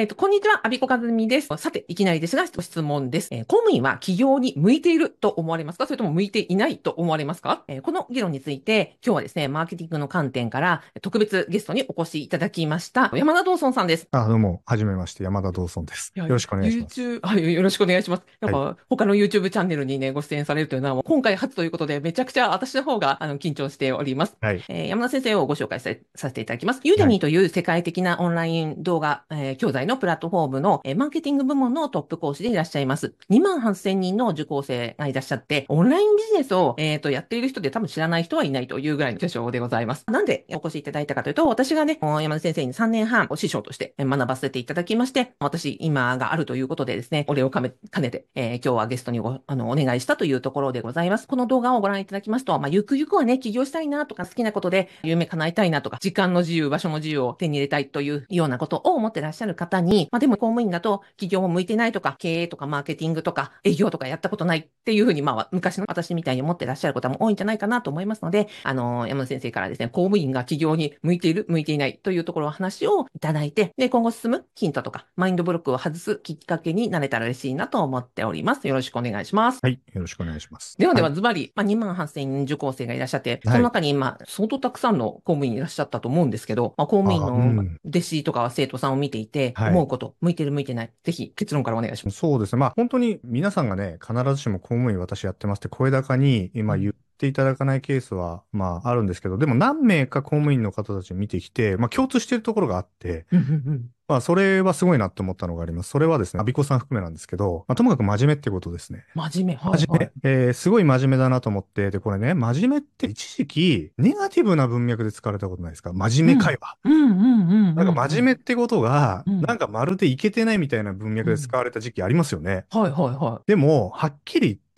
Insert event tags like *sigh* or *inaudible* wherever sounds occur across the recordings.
えっ、と、こんにちは、アビコカズミです。さて、いきなりですが、質問です。えー公務員は企業に向いていると思われますか？それとも向いていないと思われますか、えーこの議論について、今日はですね、マーケティングの観点から、特別ゲストにお越しいただきました、山田道尊さんです。あ、どうも、はじめまして、山田道尊です。よろしくお願いします。YouTube、はい、よろしくお願いします。なんか、他の YouTube チャンネルにね、ご出演されるというのは、今回初ということで、めちゃくちゃ私の方が、あの、緊張しております。はい。えー山田先生をご紹介ささせていただきます。ユーデミーという世界的なオンライン動画、えー教材のプラットフォームの、えマーケティング部門のトップ講師でいらっしゃいます。2万8000人の受講生がいらっしゃって、オンラインビジネスを、えーとやっている人で多分知らない人はいないというぐらいの巨匠でございます。なんでお越しいただいたかというと、私がね、山田先生に3年半師匠として学ばせていただきまして、私今があるということでですね、お礼を兼ね兼ねて、えー今日はゲストにごあのお願いしたというところでございます。この動画をご覧いただきますと、まあ、ゆくゆくはね、起業したいなとか、好きなことで夢叶えたいなとか、時間の自由、場所の自由を手に入れたいというようなことを思ってらっしゃる方に、まあ、でも公務員だと企業も向いてないとか、経営とかマーケティングとか、営業とかやったことないっていうふうに、まあ、昔の私みたいに思ってらっしゃる方も多いんじゃないかなと思いますので、あの、山田先生からですね、公務員が企業に向いている、向いていないというところを話をいただいて、で、今後進むヒントとか、マインドブロックを外すきっかけになれたら嬉しいなと思っております。よろしくお願いします。はい。よろしくお願いします。ではでは、いズバリ、まあ、2万8000人受講生がいらっしゃって、はいその中に今、相当たくさんの公務員いらっしゃったと思うんですけど、まあ、公務員の弟子とか生徒さんを見ていて、はい思うこと、向いてる向いてない、ぜひ結論からお願いします。そうですね。まあ、本当に皆さんがね、必ずしも公務員私やってますって声高に今言っていただかないケースは、まあ、あるんですけど、でも何名か公務員の方たち見てきて、まあ、共通しているところがあって、うんうんうんまあ、それはすごいなって思ったのがあります。それはですね、アビコさん含めなんですけど、まあ、ともかく真面目ってことですね。真面目。はい、真面目、はい。えーすごい真面目だなと思って、で、これね、真面目って一時期、ネガティブな文脈で使われたことないですか？真面目会話。うんうんうんうん。なんか真面目ってことが、うんなんかまるでいけてないみたいな文脈で使われた時期ありますよね。目。はいはいはでも、はっきり言って、い。うん。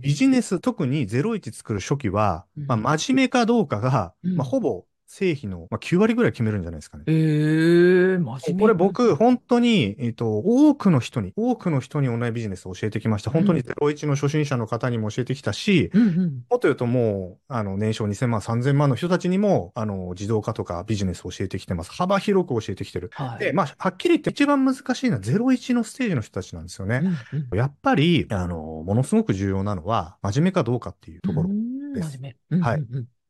ビジネス、特に01作る初期は、まあ、真面目かどうかが、うん。まあ、ほぼ成否の、まあ、9割ぐらい決めるんじゃないですかね。えー、真面目。これ僕、本当に、えっと、多くの人に、多くの人にオンラインビジネスを教えてきました。本当に01の初心者の方にも教えてきたし、うんうん。もっと言うともう、あの、年商2000万、3000万の人たちにも、あの、自動化とかビジネスを教えてきてます。幅広く教えてきてる。はい。で、まあ、はっきり言って一番難しいのは01のステージの人たちなんですよね。うんうん、やっぱり、あの、ものすごく重要なのは、真面目かどうかっていうところ。うんです真面目。うんうんうんはい。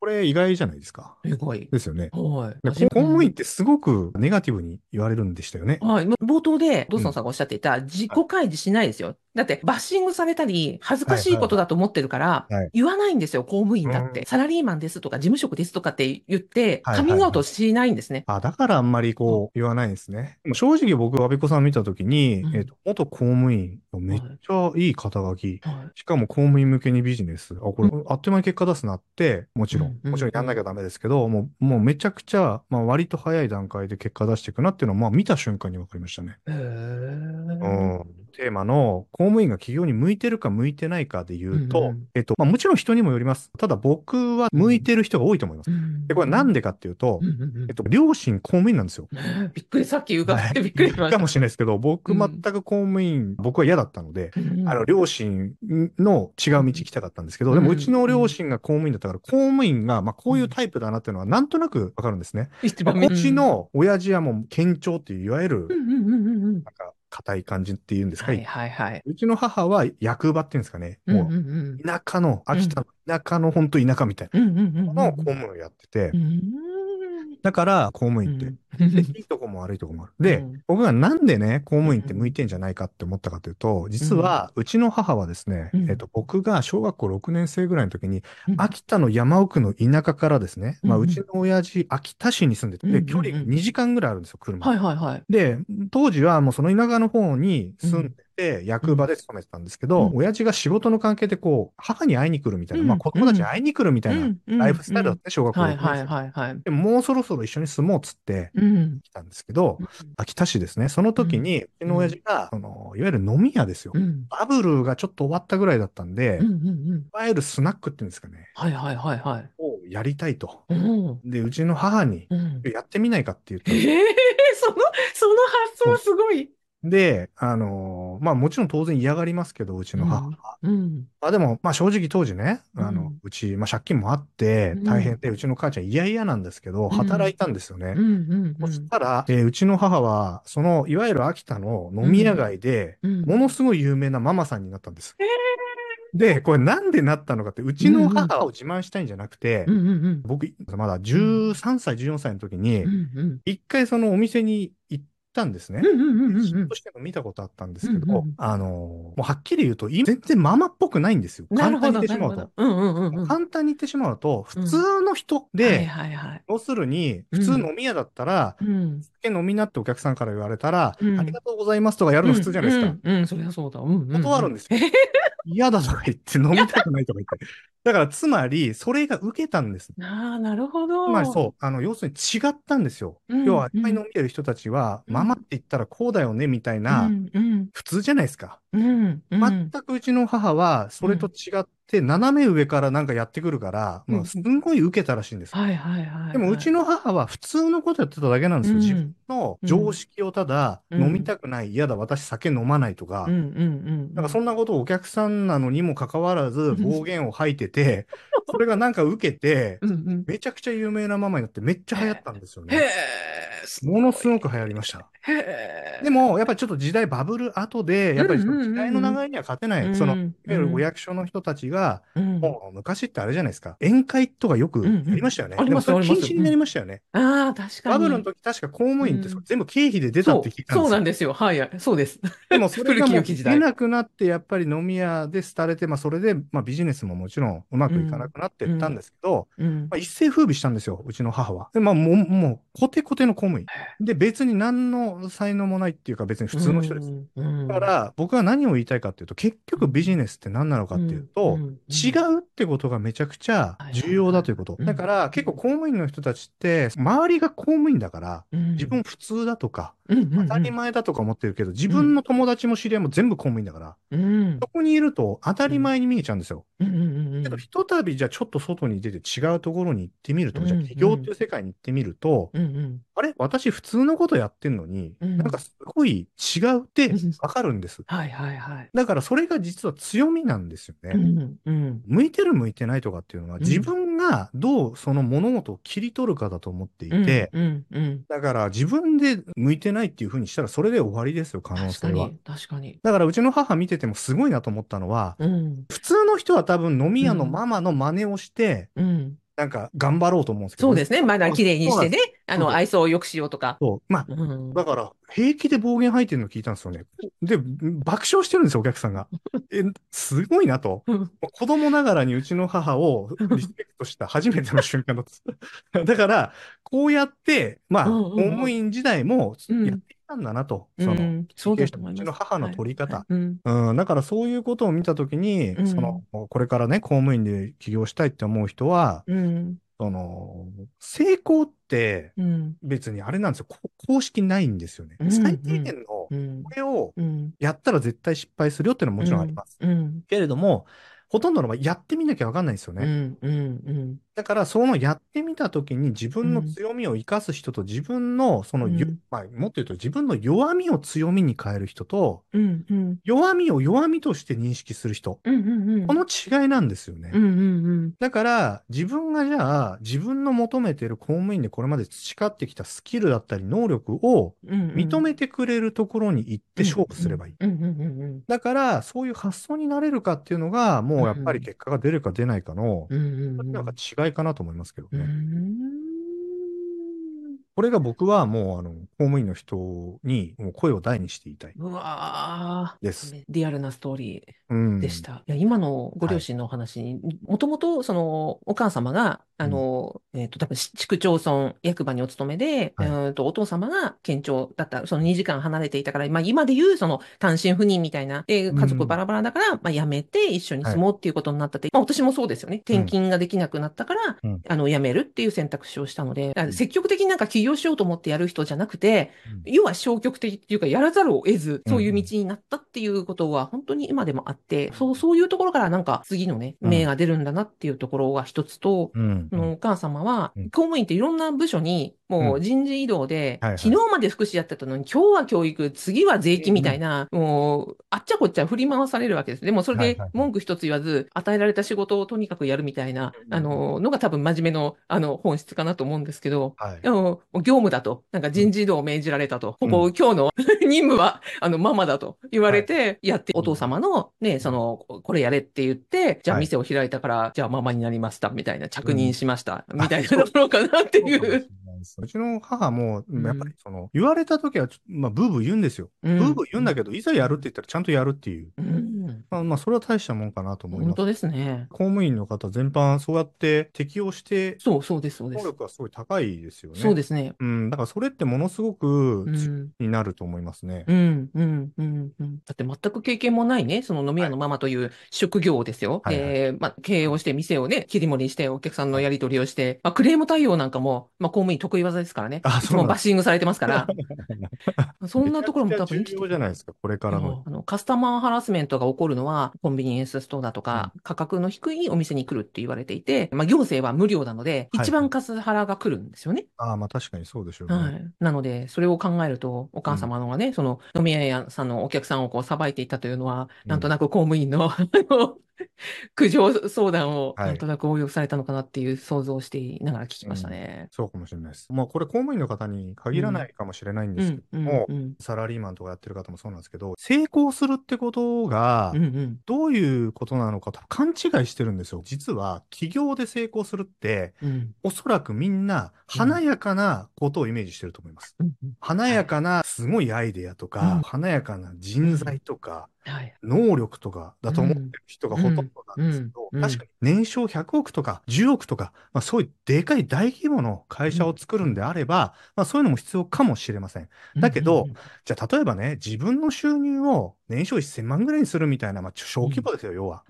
これ意外じゃないですか。すごい。ですよね。はい。で公務員ってすごくネガティブに言われるんでしたよね。はい。冒頭で、ドソンさんがおっしゃっていた、自己開示しないですよ。だって、バッシングされたり、恥ずかしいことだと思ってるから言わないんですよ、公務員だって。うんサラリーマンですとか、事務職ですとかって言って、カミングアウトしないんですね。あ、だからあんまりこう言わないんですね。でも正直僕、阿部子さん見たときに、うんえっと、元公務員のめっちゃいい肩書き。はしかも公務員向けにビジネス。あ、これ、あっという間に結果出すなって、もちろん、うんもちろんやんなきゃダメですけど、もう、もうめちゃくちゃ、まあ割と早い段階で結果出していくなっていうのは、まあ見た瞬間に分かりましたね。い。へうんー。テーマの公務員が企業に向いてるか向いてないかで言うと、うんうんえっと、まあもちろん人にもよります。ただ僕は向いてる人が多いと思います。で、これなんでかっていうとう、んうんうんえっと、両親公務員なんですよ。びっくり、さっき伺ってはいびっくりしました。かもしれないですけど、僕うん全く公務員、僕は嫌だったので、うんあの、両親の違う道行きたかったんですけど、うんでもうちの両親が公務員だったから、公務員が、まあこういうタイプだなっていうのはなんとなくわかるんですね。まあ一番こっちの親父はもう堅調っていう、いわゆるう、んうんうんうんうんなんか、硬い感じっていうんですか、はいはいはい。うちの母は役場っていうんですかね、もう田舎の、秋田の田舎の本当田舎みたいうんうんうんうんなのを公務員をやってて。う、んだから公務員って、うん。でいいとこも悪いとこもある。で、うん。僕がなんでね、公務員って向いてんじゃないかって思ったかというと、実は、うちの母はですね、うん。えっと、僕が小学校6年生ぐらいの時に、うん。秋田の山奥の田舎からですね、まあ、うちの親父、秋田市に住んでて、で、距離が2時間ぐらいあるんですよ、車。はいはいはい。で、当時はもうその田舎の方に住んでて、役場で勤めてたんですけど、うん親父が仕事の関係でこう、母に会いに来るみたいな、うんまあ子供たちに会いに来るみたいなライフスタイルだったね、小学校6はい。はいはいはい。でももうそろそろ一緒に住もうっつってうん。来たんですけど、秋田市ですね。その時に、うちの親父が、その、いわゆる飲み屋ですよ。うん。バブルがちょっと終わったぐらいだったんで、い。わゆるスナックっていうんですかね、はいはいはいはい。をやりたいと。うん。で、うちの母に、うん。やってみないかって言って、ええその、その発想すごい。で、あのーの、まあもちろん当然嫌がりますけど、うちの母は。うん。あ、でも、まあ正直当時ね、あの、うち、まあ借金もあってうん大変で、うちの母ちゃん嫌々なんですけど、働いたんですよね。うん。うん。そしたら、えーうちの母は、その、いわゆる秋田の飲み屋街で、うん。ものすごい有名なママさんになったんです。で、これなんでなったのかって、うちの母を自慢したいんじゃなくて。僕、まだ13歳、14歳の時にう、ん。一回そのお店に行ったんですね。うん。うん。うん。人としても見たことあったんですけうんうん、どあの、もうはっきり言うと、今全然ママっぽくないんですよ。簡単。に言ってしまうと。うん。うん。うん。うん。簡単に言ってしまうと、普通の人はいで、はいはい。要するに、うん普通飲み屋だったら、うん。酒飲みなってお客さんから言われたら、うんありがとうございますとかやるの普通じゃないですか。うん。うん。そりゃそうだ。うん。うん断るんですよ。*laughs* 嫌だとか言って、飲みたくないとか言って。*laughs* だから、つまり、それが受けたんです。ああ、なるほど。つまりそう、あの、要するに違ったんですよ。うん要は、いっぱい飲みてる人たちは、うんママって言ったらこうだよね、みたいうん。な、うん。普通じゃないですか。うん。うん。全くうちの母は、それと違って、斜め上からなんかやってくるから、うんもうすんごい受けたらしいんです。はいはいはい。でも、うちの母は普通のことやってただけなんですよ。うん自分の常識をただ、うん飲みたくない、嫌だ、私酒飲まないとかうん、うんうん。なんかそんなことをお客さんなのにもかかわらずん暴言を吐いてて、*laughs* それがなんか受けて。めちゃくちゃ有名なママになってめっちゃ流行ったんですよへね。え。ものすごく流行りました。でも、やっぱりちょっと時代バブル後で、やっぱりその時代の流れには勝てない。その、いわゆるお役所の人たちが、うん、もう昔ってあれじゃないですか。宴会とかよくやりましたよね。うんうんあります禁止になりましたよね。ああ、確かに。バブルの時確か公務員ってうん全部経費で出たって聞いたんそう、そうですよ。なんですよ。はいはい、そうです。でもそれがもう出なくなって、やっぱり飲み屋で廃れて、まあそれで、まあビジネスももちろんうまくいかなくなっていったんですけど、うんまあ、一世風靡したんですよ、うちの母は。で、まあもう、もう、コテコテの公務員。で、別に何の才能もないっていうか、別に普通の人です。うん。だから、僕は何を言いたいかっていうと、結局ビジネスって何なのかっていうと、うんうん違うってことがめちゃくちゃ重要だということ。だから、結構公務員の人たちって、周りが公務員だから、うん、自分普通だとか、当たり前だとか思ってるけど、自分の友達も知り合いも全部公務員だから、うん。そこにいると当たり前に見えちゃうんですよ。けど、ひとたびじゃあちょっと外に出て違うところに行ってみると、うんじゃあ企業っていう世界に行ってみると、あれ？私普通のことやってんのに、うんなんかすごい違うってわかるんです。はいはいはい。だからそれが実は強みなんですよね。うんうん。向いてる向いてないとかっていうのは、ん。自分がどうその物事を切り取るかだと思っていて、うんうん、だから自分で向いてないっていうふうにしたらそれで終わりですよ、可能性は。確かに、確かに。だからうちの母見ててもすごいなと思ったのは、うん。普通の人は多分飲み屋のママの真似をして、うん、なんか頑張ろうと思うんですけど。そうですね。まだ綺麗にしてね、あの、愛想を良くしようとか。そう。まあ、うんだから、平気で暴言吐いてるの聞いたんですよね。で、爆笑してるんですよ、お客さんが。*laughs* え、すごいなと。うん子供ながらにうちの母をリスペクトした初めての瞬間だった。だから、こうやって、まあ、公務員時代もうんやってきたんだなと。うその、ん、そうだと思いうます。ちの母の取り方。はいはいうんうん、だからそういうことを見たときに、うんその、これからね、公務員で起業したいって思う人は、うんその、成功ってうん別にあれなんですよ。こ公式ないんですよね。うん最低限の、うんこれをうんやったら絶対失敗するよっていうのはもちろんあります。うんけれども、ほとんどの場合やってみなきゃわかんないんですよね。うんうんうんだから、そのやってみたときに自分の強みを生かす人と自分の、その、ようん。まあ、もっと言うと自分の弱みを強みに変える人と、うんうん。弱みを弱みとして認識する人。うんうんうん。この違いなんですよね。うんうんだから、自分がじゃあ、自分の求めている公務員でこれまで培ってきたスキルだったり能力をうん認めてくれるところに行って勝負すればいい。うんうんうんだから、そういう発想になれるかっていうのが、もうやっぱり結果が出るか出ないかの、うんうんうん。なんか違いかなと思いますけどね。んこれが僕はもう、あの、公務員の人にもう声を大にして言いたい。うわーですリアルなストーリー。うん。でした。いや、今のご両親のお話に、もともと、その、お母様が、あの、えっと、多分、市区町村役場にお勤めで、はいうーんと、お父様が県庁だった、その2時間離れていたから、まあ、今で言う、その、単身赴任みたいな、で、家族バラバラだから、まあ、辞めて一緒に住もうっていうことになったって、まあ、私もそうですよね。転勤ができなくなったから、うんあの、辞めるっていう選択肢をしたので、積極的になんか起業用しようと思ってやる人じゃなくて、うん。要は消極的っていうか、やらざるを得ず、そういう道になったっていうことは本当に今でもあって、そう、そういうところからなんか次のね、うん。芽が出るんだなっていうところが一つと、うんそのお母様はうん、公務員っていろんな部署に、もう人事異動で、昨日まで福祉やってたのに、今日は教育、次は税金みたいな、もう、あっちゃこっちゃ振り回されるわけです。でもそれで文句一つ言わず、与えられた仕事をとにかくやるみたいな、うん。あの、のが多分真面目の、あの、本質かなと思うんですけど、はい。でも、業務だと、なんか人事異動を命じられたと、うん。ここ、今日の *laughs* 任務は、あの、ママだと。言われて、やって、お父様の、ね、その、これやれって言って、じゃあはい。店を開いたから、じゃあママになりました、みたいな、着任しました、ん。みたいなところかなっていう。そ *laughs* うちの母も、うんやっぱりその、言われた時はまあ、ブーブー言うんですよ。うん。ブーブー言うんだけど、いざやるって言ったらちゃんとやるっていう。うん。まあ、まあ、それは大したもんかなと思います。本当ですね。公務員の方全般、そうやって適用して、そう、そうです、そうです。能力はすごい高いですよね。そうですね。うん、だからそれってものすごく。になると思いますね。うん、うん、うん、うん。だって全く経験もないね、その飲み屋のママという職業ですよ。はいで、まあ、経営をして、店をね、切り盛りして、お客さんのやり取りをして、まあ、クレーム対応なんかも、まあ、公務員得意技ですからね。あそうもバッシングされてますから。*laughs* そんなところも多分重要じゃないですか、これからの。あのカスタマーハラスメントが起こるのは、コンビニエンスストアだとか、価格の低いお店に来るって言われていて、まあ、行政は無料なので、はい一番カスハラが来るんですよね。ああ、まあ確かにそうでしょうね。はい。なので、それを考えると、お母様のがね、その飲み屋さんのお客さんをこう、さばいていったというのは、うんなんとなく公務員の、あの、*laughs* 苦情相談をはいなんとなく応用されたのかなっていう想像をしていながら聞きましたね。そうかもしれないです。まあこれ公務員の方に限らないかもしれないんですけうん、ども、うん、うん。サラリーマンとかやってる方もそうなんですけど、成功するってことがうん、うん。どういうことなのかと勘違いしてるんですよ。実は起業で成功するって、うん。おそらくみんな華やかなことをイメージしてると思います。うんうん華やかなすごいアイデアとか、うん華やかな人材とか、はい。能力とかだと思ってる人がほとんどなんですけど、確かに年商100億とか10億とか、まあ、そういうでかい大規模の会社を作るんであれば、まあ、そういうのも必要かもしれません。だけどじゃあ例えばね、自分の収入を年商1000万ぐらいにするみたいな、まあ、小規模ですよ、要は。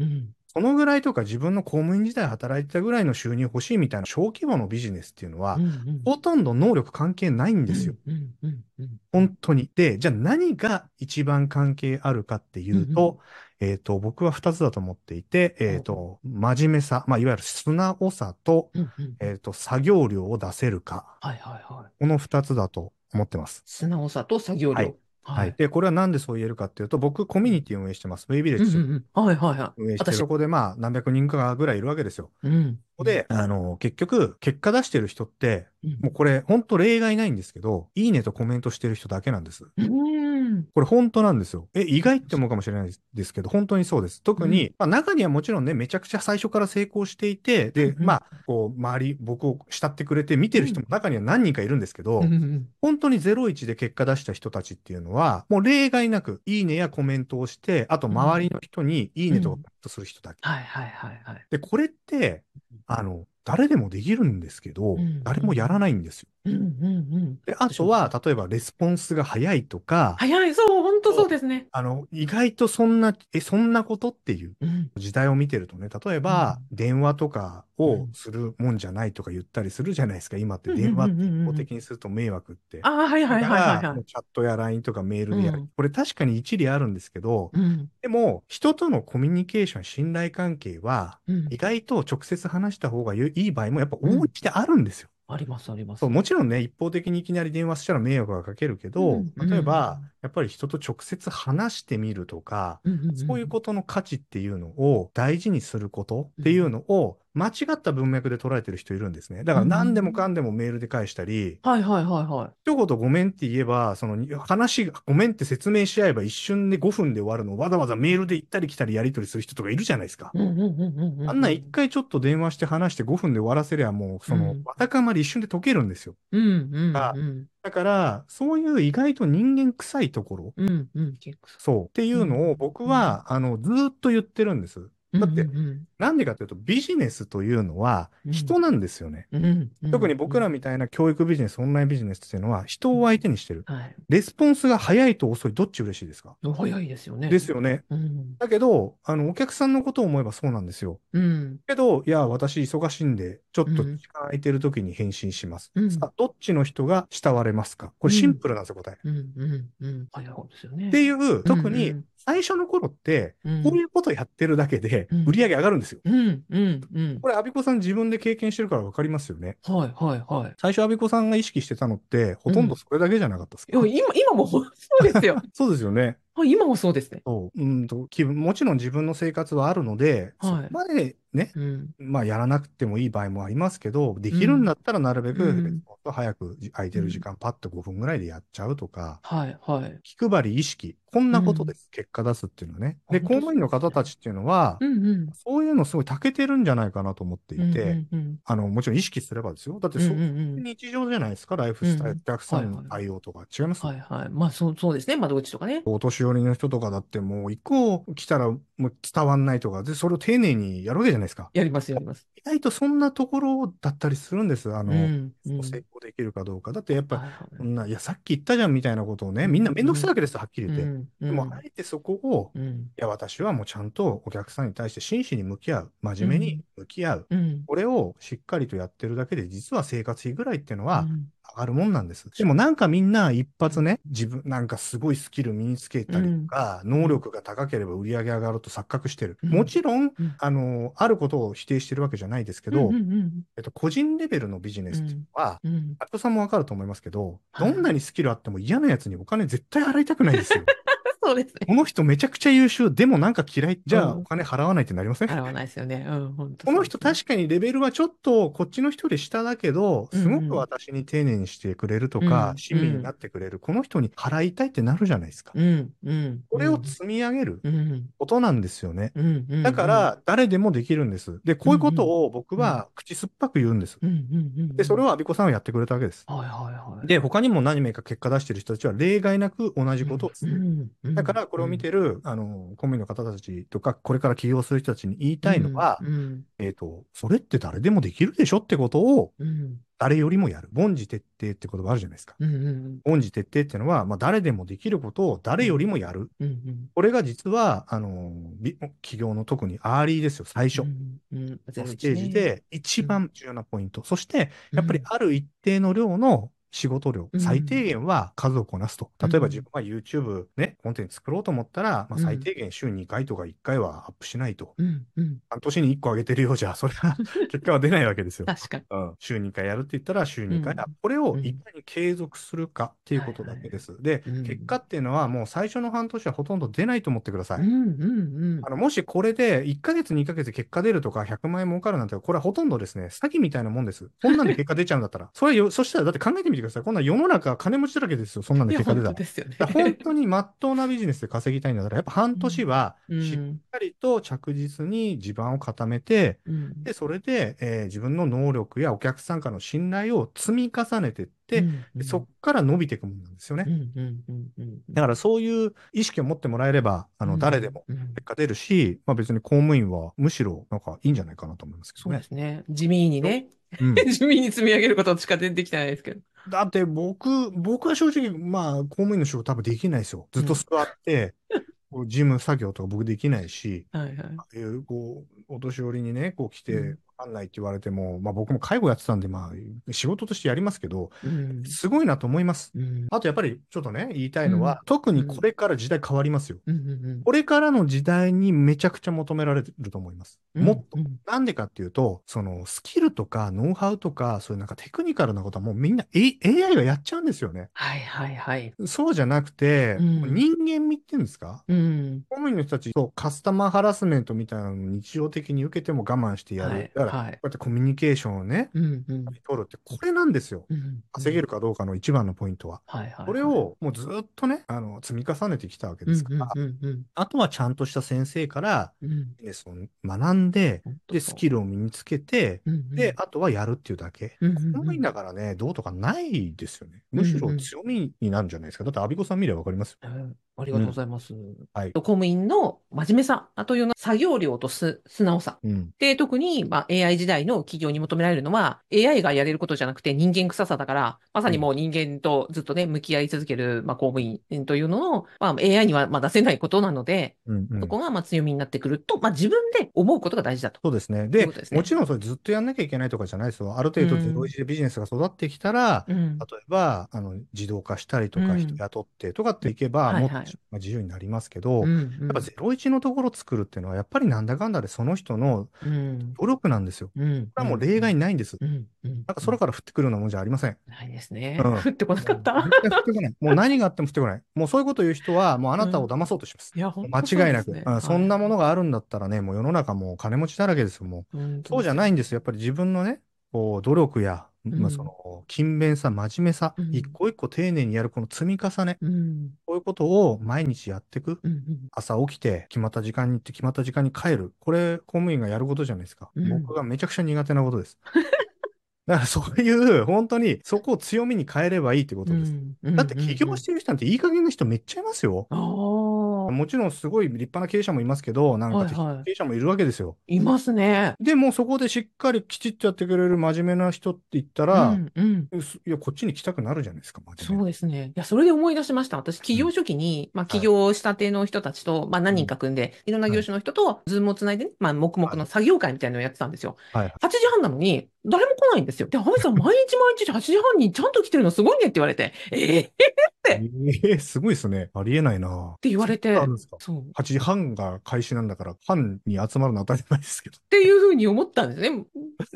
うん、そのぐらいとか自分の公務員時代働いてたぐらいの収入欲しいみたいな小規模のビジネスっていうのは、うんうんほとんど能力関係ないんですよ。うんうんうんうん本当に。で、じゃあ何が一番関係あるかっていうと、えっ、と、僕は二つだと思っていて、えっ、と、真面目さ、まあ、いわゆる素直さと、うんうんえっ、と、作業量を出せるか。はいはいはい。この二つだと思ってます。素直さと作業量。はいはい。で、これはなんでそう言えるかっていうと、僕、コミュニティを運営してます。ウェイビレッジうんうんうんはいはいはい。運営してそこでまあ、何百人かぐらいいるわけですよ。うん。ここで、あの、結局、結果出してる人って、うん、もうこれ、本当例外ないんですけど、いいねとコメントしてる人だけなんです。うん。これ本当なんですよ。え、意外って思うかもしれないですけど、本当にそうです。特に、まあ中にはもちろんね、めちゃくちゃ最初から成功していて、で、うんまあ、こう、周り、僕を慕ってくれて見てる人も中には何人かいるんですけど、うんうん本当に01で結果出した人たちっていうのは、もう例外なく、いいねやコメントをして、あと周りの人にいいねとかコメントする人だけ。はいはいはいはい。で、これって、あの、誰でもできるんですけど、うん誰もやらないんですよ。うんうんうん。で、あとは、例えばレスポンスが早いとか、早い、そう、本当そうですね。あの、意外とそんな、え、そんなことっていううん。時代を見てるとね、例えば、電話とかをするもんじゃないとか言ったりするじゃないですか。今って電話って一方的にすると迷惑って。ああ、はいはいはいだはいチャットや LINE とかメールでやる。うんこれ確かに一理あるんですけど、うん。でも、人とのコミュニケーション、信頼関係は、うん意外と直接話した方がいい場合もやっぱ大いにあるんですよ。ありますあります。そう、もちろんね、一方的にいきなり電話したら迷惑がかけるけど、うん例えば、やっぱり人と直接話してみるとか、うんうんうんそういうことの価値っていうのを大事にすることっていうのを間違った文脈で捉えてる人いるんですね。だから何でもかんでもメールで返したり、はいはいはいはい。一言ごめんって言えば、その話がごめんって説明し合えば一瞬で5分で終わるのをわざわざメールで行ったり来たりやり取りする人とかいるじゃないですか。うんうんうんうんうん。あんな一回ちょっと電話して話して5分で終わらせりゃもうそのうんわたかまり一瞬で解けるんですよ。うんうんあうん。だから、そういう意外と人間臭いところ、うんうん。そう、っていうのを僕は、あの、ずーっと言ってるんです。だってなんでかというと、ビジネスというのはうん人なんですよね。うん特に僕らみたいな教育ビジネス、オンラインビジネスっていうのは人を相手にしてる。はい。レスポンスが早いと遅い、どっち嬉しいですか？早いですよね。ですよね。うん。だけど、あの、お客さんのことを思えばそうなんですよ。うん。けど、いや、私忙しいんで、ちょっとうん時間空いてる時に返信します。うんさあ、どっちの人が慕われますか？これシンプルなんですよ、答え。うん。うん。うん。早い方ですよね。っていう、特うにん最初の頃って、うんこういうことやってるだけでうん売り上げ上がるんですよ。うん。うん。うん。これ、アビコさん自分で経験してるからわかりますよね。はい。はい。はい。最初、アビコさんが意識してたのって、ほとんどそれだけじゃなかったですか、いや、今、今もそうですよ。*laughs* そうですよね。はい今もそうですね。そう。うんと、気分、もちろん自分の生活はあるので、はいそこまでね、うん。まあ、やらなくてもいい場合もありますけど、できるんだったらなるべく、うんレスポンスを早く空いてる時間、パッと5分ぐらいでやっちゃうとか、はい。はい。気配り意識、こんなことです、結果出すっていうのはね。で、本当公務員の方たちっていうのはう、ん。うん。そういうのすごい長けてるんじゃないかなと思っていて、うん。うん。あの、もちろん意識すればですよ。だって、うん。そうう、ん。日常じゃないですか、ライフスタイル、うんお客さんの対応とか。違いますはい。はい。まあ、そう、そうですね。窓口とかね。お年寄りの人とかだってもう一個来たらもう伝わんないとか、で、それを丁寧にやるわけじゃないですか。やります、やります。意外とそんなところだったりするんです。あの、うん。うん。成功できるかどうか。だってやっぱ、はいはいそんな、いや、さっき言ったじゃんみたいなことをね、みんなめんどくさいわけですよ、はっきり言って。うん。でも、あえてそこを、いうん。や、私はもうちゃんとお客さんに対して真摯に向き合う、真面目に向き合う。うん。これをしっかりとやってるだけで、実は生活費ぐらいっていうのはうん上がるもんなんです。でもなんかみんな一発ね、自分なんかすごいスキル身につけたりとか、能力が高ければ売り上げ上がると錯覚してる。うんもちろん、うんあの、あることを否定してるわけじゃないですけど、うんうんえっと、個人レベルのビジネスっていうのは、うんうん。アットさんもわかると思いますけど、はいどんなにスキルあっても嫌なやつにお金絶対払いたくないですよ。そうですね。この人めちゃくちゃ優秀、でもなんか嫌い、じゃあうんお金払わないってなりません？払わないですよね。うん、本当この人確かにレベルはちょっとこっちの人より下だけど、うんすごく私に丁寧にしてくれるとか、うん親身になってくれる、この人に払いたいってなるじゃないですか。うん、うん。これを積み上げるうん、ことなんですよね。うん、うん。だから、誰でもできるんです。で、こういうことを僕は口酸っぱく言うんです。うん。で、それは、をアビコさんはやってくれたわけです。はい、はい、はい。で、他にも何名か結果出してる人たちは例外なく同じことをする。だから、これを見てる、あの、公務員の方たちとか、これから起業する人たちに言いたいのは、うん、えっと、それって誰でもできるでしょってことを、うん、誰よりもやる。凡事徹底って言葉あるじゃないですか。凡事徹底っていうのは、まあ、誰でもできることを誰よりもやる。うん。これが実は、あの、び起業の特に early ですよ、最初。ステージで一番重要なポイント。そして、やっぱりうんある一定の量の仕事量、うん最低限は数をこなすと。例えばうん自分が YouTube ね、コンテンツ作ろうと思ったら、まあ、うん最低限週2回とか1回はアップしないと。うん、うん。半年に1個上げてるようじゃ、それは *laughs* 結果は出ないわけですよ。確かに。うん、週2回やるって言ったら週2回、うんあこれをうんいかに継続するかっていうことだけです。で、うん結果っていうのはもう最初の半年はほとんど出ないと思ってください。うん、うん、あのもしこれで1ヶ月2ヶ月結果出るとか100万円儲かるなんて、これはほとんどですね、詐欺みたいなもんです。そんなんで結果出ちゃうんだったら。それよ、そしたらだって考えてみてください。こんな世の中金持ちだらけですよ。そんなんうん。いや、で結果出たら。本当ですよね。本当に真っ当なビジネスで稼ぎたいんだったら、やっぱ半年はうんしっかりと着実に地盤を固めて、うん。で、それで、えー自分の能力やお客さんからの信頼を積み重ねていって、うん、でそっから伸びていくものなんですよね。うん、うん、うん、うん。だからそういう意識を持ってもらえれば、あの、誰でもうん。結果出るし、まあ別に公務員はむしろなんかいいんじゃないかなと思いますけどねそうで。すね。地味にね。うん *laughs* 地味に積み上げることしか出てきてないですけど。だって僕、僕は正直、まあ公務員の仕事多分できないですよ。ずっと座って、*laughs* こう事務作業とか僕できないし、はいはい。こう、お年寄りにね、こう来て、かんないって言われても、まあ僕も介護やってたんで、まあ仕事としてやりますけど、うん。すごいなと思います。うん。あとやっぱりちょっとね、言いたいのは、特にこれから時代変わりますよ。うんうんこれからの時代にめちゃくちゃ求められると思います。うん。もっとう。んなんでかっていうと、そのスキルとかノウハウとか、そういうなんかテクニカルなことはもうみんな、A、AI がやっちゃうんですよね。はいはいはい。そうじゃなくて、うん人間味っていうんですか？うん。公務員の人たち、そうカスタマーハラスメントみたいなのを日常的に受けても我慢してやる。はいはいこうやってコミュニケーションをね、うんうん。取るって、これなんですよ。うん稼げるかどうかの一番のポイントは。はいはい。これをもうずっとね、あの、積み重ねてきたわけですから、うんうんうんあとはちゃんとした先生からうん。うんビジネスを学んで、で、スキル。ルを身につけて、うんうんで、あとはやるっていうだけ。うんうんうん公務員だからね、どうとかないですよね。むしろ強みになるんじゃないですか。だって、アビコさん見ればわかりますよ。えーありがとうございます。はい公務員の真面目さというのは作業量とす素直さ。うん。で、特に、まあ、AI 時代の企業に求められるのは、AI がやれることじゃなくて人間臭さだから、まさにもう人間とずっとね、向き合い続ける、まあ、公務員というのの、まあ、AI にはまあ出せないことなので、うん、うん。そこがまあ強みになってくると、まあ、自分で思うことが大事だと。そうですね。で、ね。もちろんそれずっとやんなきゃいけないとかじゃないですよ。ある程度うん。ゼロイチでビジネスが育ってきたら、うん。例えば、あの、自動化したりとか、うん。人雇ってとかっていけば、もっと自由になりますけど、うんやっぱゼロイチのところを作るっていうのは、やっぱりなんだかんだでその人のうん。努力なんですよ。こうんれはもう例外ないんです。なんか空から降ってくるようなもんじゃありません。ないですね。うん降ってこなかった？降ってこない。もう何があっても降ってこない。もうそういうこと言う人は、もうあなたを騙そうとします。いや、本間違いなく、ねうんそんなものが、があるんだったらね、もう世の中もう金持ちだらけですよ、もう。うんそうじゃないんですよ。やっぱり自分のね、こう、努力や、んまあ、その、勤勉さ、真面目さ、うん一個一個丁寧にやるこの積み重ね、うんこういうことを毎日やっていく。うんうん朝起きて、決まった時間に行って、決まった時間に帰る。これ、公務員がやることじゃないですか。うん僕がめちゃくちゃ苦手なことです。*laughs* だからそういう、本当に、そこを強みに変えればいいってことです。うんだって起業してる人なんていい加減な人めっちゃいますよ。もちろんすごい立派な経営者もいますけど、なんかはいはい経営者もいるわけですよ。いますね。でもそこでしっかりきちっとやってくれる真面目な人って言ったら、うんうんいや、こっちに来たくなるじゃないですか、そうですね。いや、それで思い出しました。私、起業初期に、まあ、起業したての人たちと、まあ、何人か組んで、いろんな業種の人と、ズームをつないでね、まあ、黙々の作業会みたいなのをやってたんですよ。はいはい。8時半なのに、誰も来ないんですよ。で、ハミさん、毎日毎日8時半にちゃんと来てるのすごいねって言われて、ええっえー、すごいですね。ありえないな。って言われてあるんですか？そう。っ ?8 時半が開始なんだから、半に集まるの当たり前ですけど。ていうふうに思ったんですね。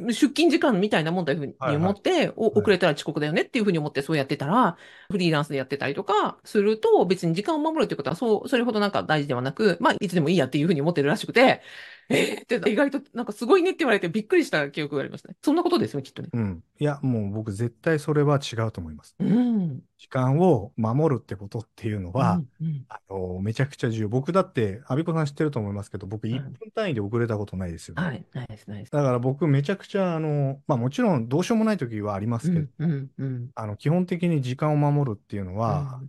出勤時間みたいなもんだいうふうに思って、おはい遅れたら遅刻だよねっていうふうに思ってそうやってたら、フリーランスでやってたりとかすると、別に時間を守るっていうことは、そう、それほどなんか大事ではなく、まあ、いつでもいいやっていうふうに思ってるらしくて、え？ーって意外となんかすごいねって言われてびっくりした記憶がありますね。そんなことですよ、きっとね。うん。いや、もう僕絶対それは違うと思います。うん。時間を守るってことっていうのは、うんうんあの、めちゃくちゃ重要。僕だって、アビコさん知ってると思いますけど、僕はい1分単位で遅れたことないですよね。はい、ないです、ないです。だから僕めちゃくちゃ、あの、まあもちろんどうしようもない時はありますけど、うん、うん、うん。あの、基本的に時間を守るっていうのは、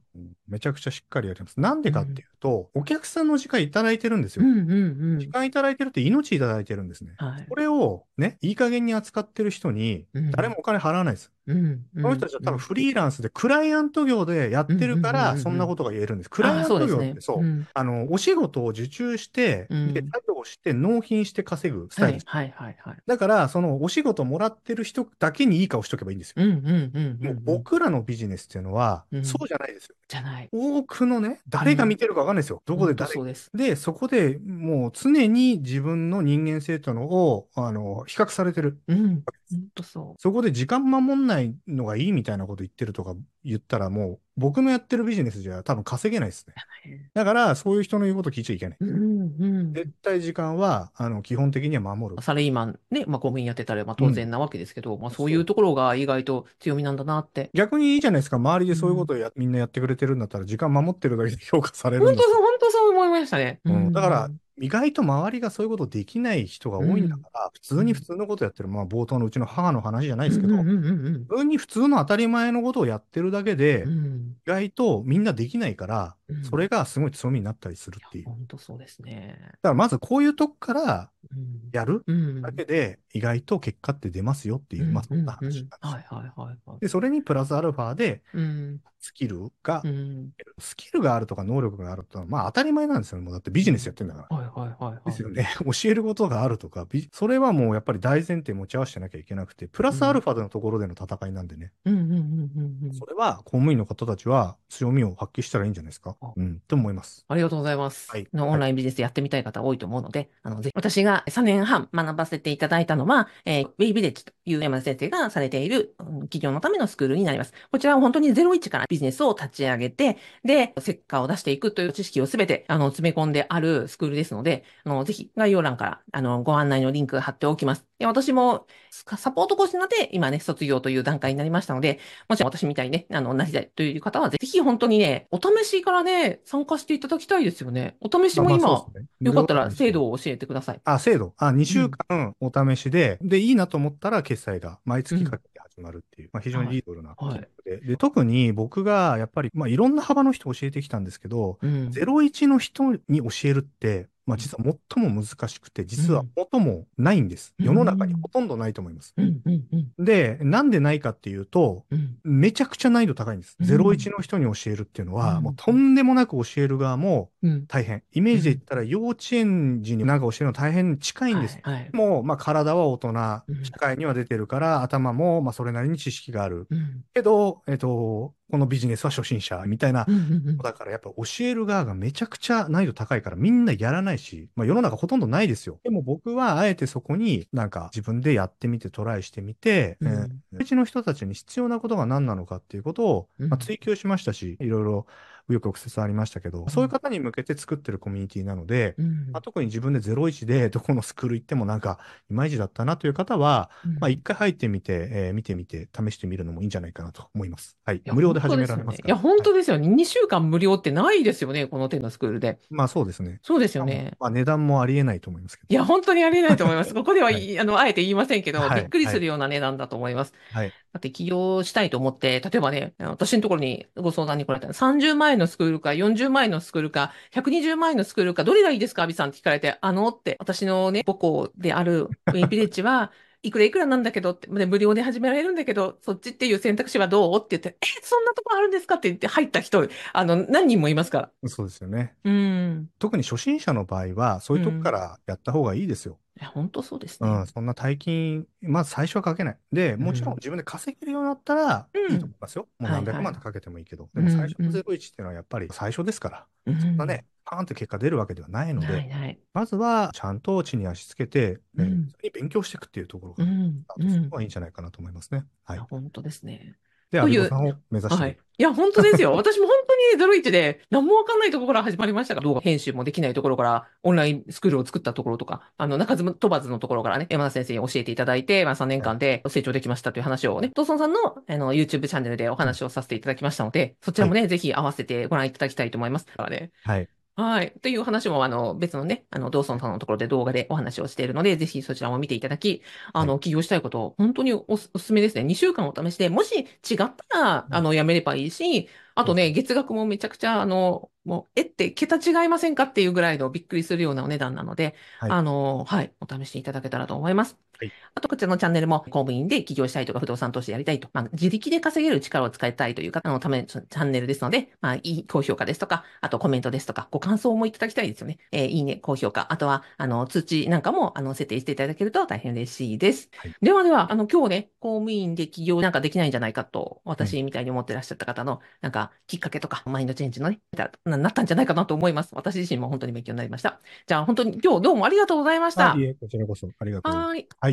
めちゃくちゃしっかりやります。なんでかっていうと、お客さんの時間いただいてるんですよ。うん、うん、うん時。間いただいてるって命いただいてるんですね。はい。これをね、いい加減に扱ってる人に、うん誰もお金払わないです。うん、この人たちは多分フリーランスでクライアント業でやってるから、そんなことが言えるんです。クライアント業ってそう、んあの、お仕事を受注して、うんで、作業して納品して稼ぐスタイル。はい、はい、はい。だから、そのお仕事もらってる人だけにいい顔しとけばいいんですよ。うん、うん、うん。もう僕らのビジネスっていうのは、うんそうじゃないですよ。じゃない。多くのね、誰が見てるかわかんないですよ。どこで誰そうです。で、そこでもう常に自分の人間性というのを、あの、比較されてる。うん。本当そそこで時間守んないのがいいみたいなこと言ってるとか言ったらもう僕のやってるビジネスじゃ多分稼げないですね。う。だからそういう人の言うこと聞いちゃいけない。うん、うん。絶対時間は、あの、基本的には守る。サラリーマンね、まあ公務員やってたら、まあ当然なわけですけど、まあそういうところが意外と強みなんだなって。逆にいいじゃないですか。周りでそういうことをや、みんなやってくれてるんだったら時間守ってるだけで評価されるんだ本当そう、本当そう思いましたね。うんだから、意外と周りがそういうことできない人が多いんだから、普通に普通のことやってる、まあ冒頭のうちの母の話じゃないですけど、うん、うん、うん普通に普通の当たり前のことをやってるだけで、うん。うん。意外とみんなできないから、うんそれがすごい強みになったりするっていう。だか本当そうですね。らまずこういうとこからうん。やるうん。だけで意外と結果って出ますよっていう、まあそんな話なんですよはいはいはいはい。で、それにプラスアルファでうん。スキルが、うん。スキルがあるとか能力があるとは、まあ当たり前なんですよね。もうだってビジネスやってんだから。はいはい。ですよね。*laughs* 教えることがあるとか、ビそれはもうやっぱり大前提持ち合わせてなきゃいけなくて、プラスアルファでのところでの戦いなんでね。うんうんうんうんうん。それは公務員の方たちは強みを発揮したらいいんじゃないですか？あ。うん、と思います。ありがとうございます。はいのオンラインビジネスやってみたい方多いと思うので、あの、ぜひ、私が3年半学ばせていただいたのは、えー、ウェイビレッジという山田先生がされている、うん企業のためのスクールになります。こちらは本当に01からビジネスを立ち上げて、で、成果を出していくという知識をすべて、あの、詰め込んであるスクールですので、あの、ぜひ概要欄から、あの、ご案内のリンク貼っておきます。で私も、サポート講師なので、今ね、卒業という段階になりましたので、もし私みたいにね、あの、なりたいという方は、ぜひ本当にね、お試しからね、参加していただきたいですよね。お試しも今、まあねよかったら制度を教えてください。あ、制度。あ、2週間お試しで、で、いいなと思ったら決済が毎月かけて始まるっていう、まあ、非常にリードルなはいでで、特に僕がやっぱり、まあ、いろんな幅の人教えてきたんですけど、うん。01の人に教えるって、まあ、実は最も難しくて、実は最もないんです。うん世の中にほとんどないと思います。うん、うん、うん、で、なんでないかっていうと、うん。めちゃくちゃ難易度高いんです。うん01の人に教えるっていうのは、うんもうとんでもなく教える側もうん。大変。イメージで言ったら幼稚園児になんか教えるの大変に近いんです。はい。はいでも、まあ、体は大人うん、社会には出てるから、頭も、まあ、それなりに知識がある。うん。けど、えっと、このビジネスは初心者みたいな。だからやっぱ教える側がめちゃくちゃ難易度高いからみんなやらないし、まあ世の中ほとんどないですよ。でも僕はあえてそこになんか自分でやってみてトライしてみて、うん。えーうちの人たちに必要なことが何なのかっていうことを、うん。まあ、追求しましたし、いろいろ紆余曲折ありましたけど、そういう方に向けて作ってるコミュニティなので、まあ、特に自分で01でどこのスクール行ってもなんかいまいちだったなという方は、まあ一回入ってみて、えー見てみて、試してみるのもいいんじゃないかなと思います。はいい。無料で始められますから。いや、本当ですよね。2週間無料ってないですよね、この手のスクールで。まあそうですね。そうですよね。まあ値段もありえないと思いますけど。いや、本当にありえないと思います。ここでは、はいあの、あえて言いませんけど、はいびっくりするような値段だと思います。はい。だって起業したいと思って、例えばね、私のところにご相談に来られたら30万円のスクールか、40万円のスクールか、120万円のスクールか、どれがいいですか、アビさんって聞かれて、あのって、私のね、母校であるウィンビレッジは、*laughs* いくらいくらなんだけどって、で無料で始められるんだけど、そっちっていう選択肢はどう？って言って、え、そんなとこあるんですか？って言って入った人、あの、何人もいますから。そうですよね。うん。特に初心者の場合は、そういうとこからやった方がいいですよ。いや、本当そうですね。うん、そんな大金、まず最初はかけない。で、もちろんうん自分で稼げるようになったらうんいいと思いますよ。もう何百万ってかけてもいいけど。うんでも最初のうん01っていうのはやっぱり最初ですから、うんそんなね、パーンって結果出るわけではないので。まずはちゃんと地に足つけて、うんえーそれに勉強していくっていうところが、うん。スタうんートするのがいいんじゃないかなと思いますね。はいいや、。本当ですね。で、というアビゴさんを目指してはい。いや、本当ですよ。*laughs* 私も本当にゼロイチで何もわかんないところから始まりましたが、動画編集もできないところから、オンラインスクールを作ったところとか、あの、中津飛ばずのところからね、山田先生に教えていただいて、まあ3年間で成長できましたという話をね、ドーソンさんのあの YouTube チャンネルでお話をさせていただきましたので、そちらもね、ぜひ合わせてご覧いただきたいと思います。だからね。はい。はい。という話も、あの、別のね、あの、ドーソンさんのところで動画でお話をしているので、ぜひそちらも見ていただき、あの、起業したいこと、本当におすおすすめですね。2週間お試しで、もし違ったら、あの、やめればいいし、あとね、月額もめちゃくちゃ、あの、もう、えって、桁違いませんかっていうぐらいのびっくりするようなお値段なので、はいあの、はい、お試しいただけたらと思います。はいあと、こちらのチャンネルも、公務員で起業したいとか、不動産投資でやりたいと、まあ、自力で稼げる力を使いたいという方のためのチャンネルですので、まあ、いい高評価ですとか、あとコメントですとか、ご感想もいただきたいですよね。えーいいね、高評価、あとは、あの、通知なんかも、あの、設定していただけると大変嬉しいです。はいではでは、あの、今日ね、公務員で起業なんかできないんじゃないかと、私みたいに思ってらっしゃった方の、なんか、きっかけとか、マインドチェンジのね、ななったんじゃないかなと思います。私自身も本当に勉強になりました。じゃあ、本当に今日どうもありがとうございました。あいえ、こちらこそありがとうございます。はーい。はい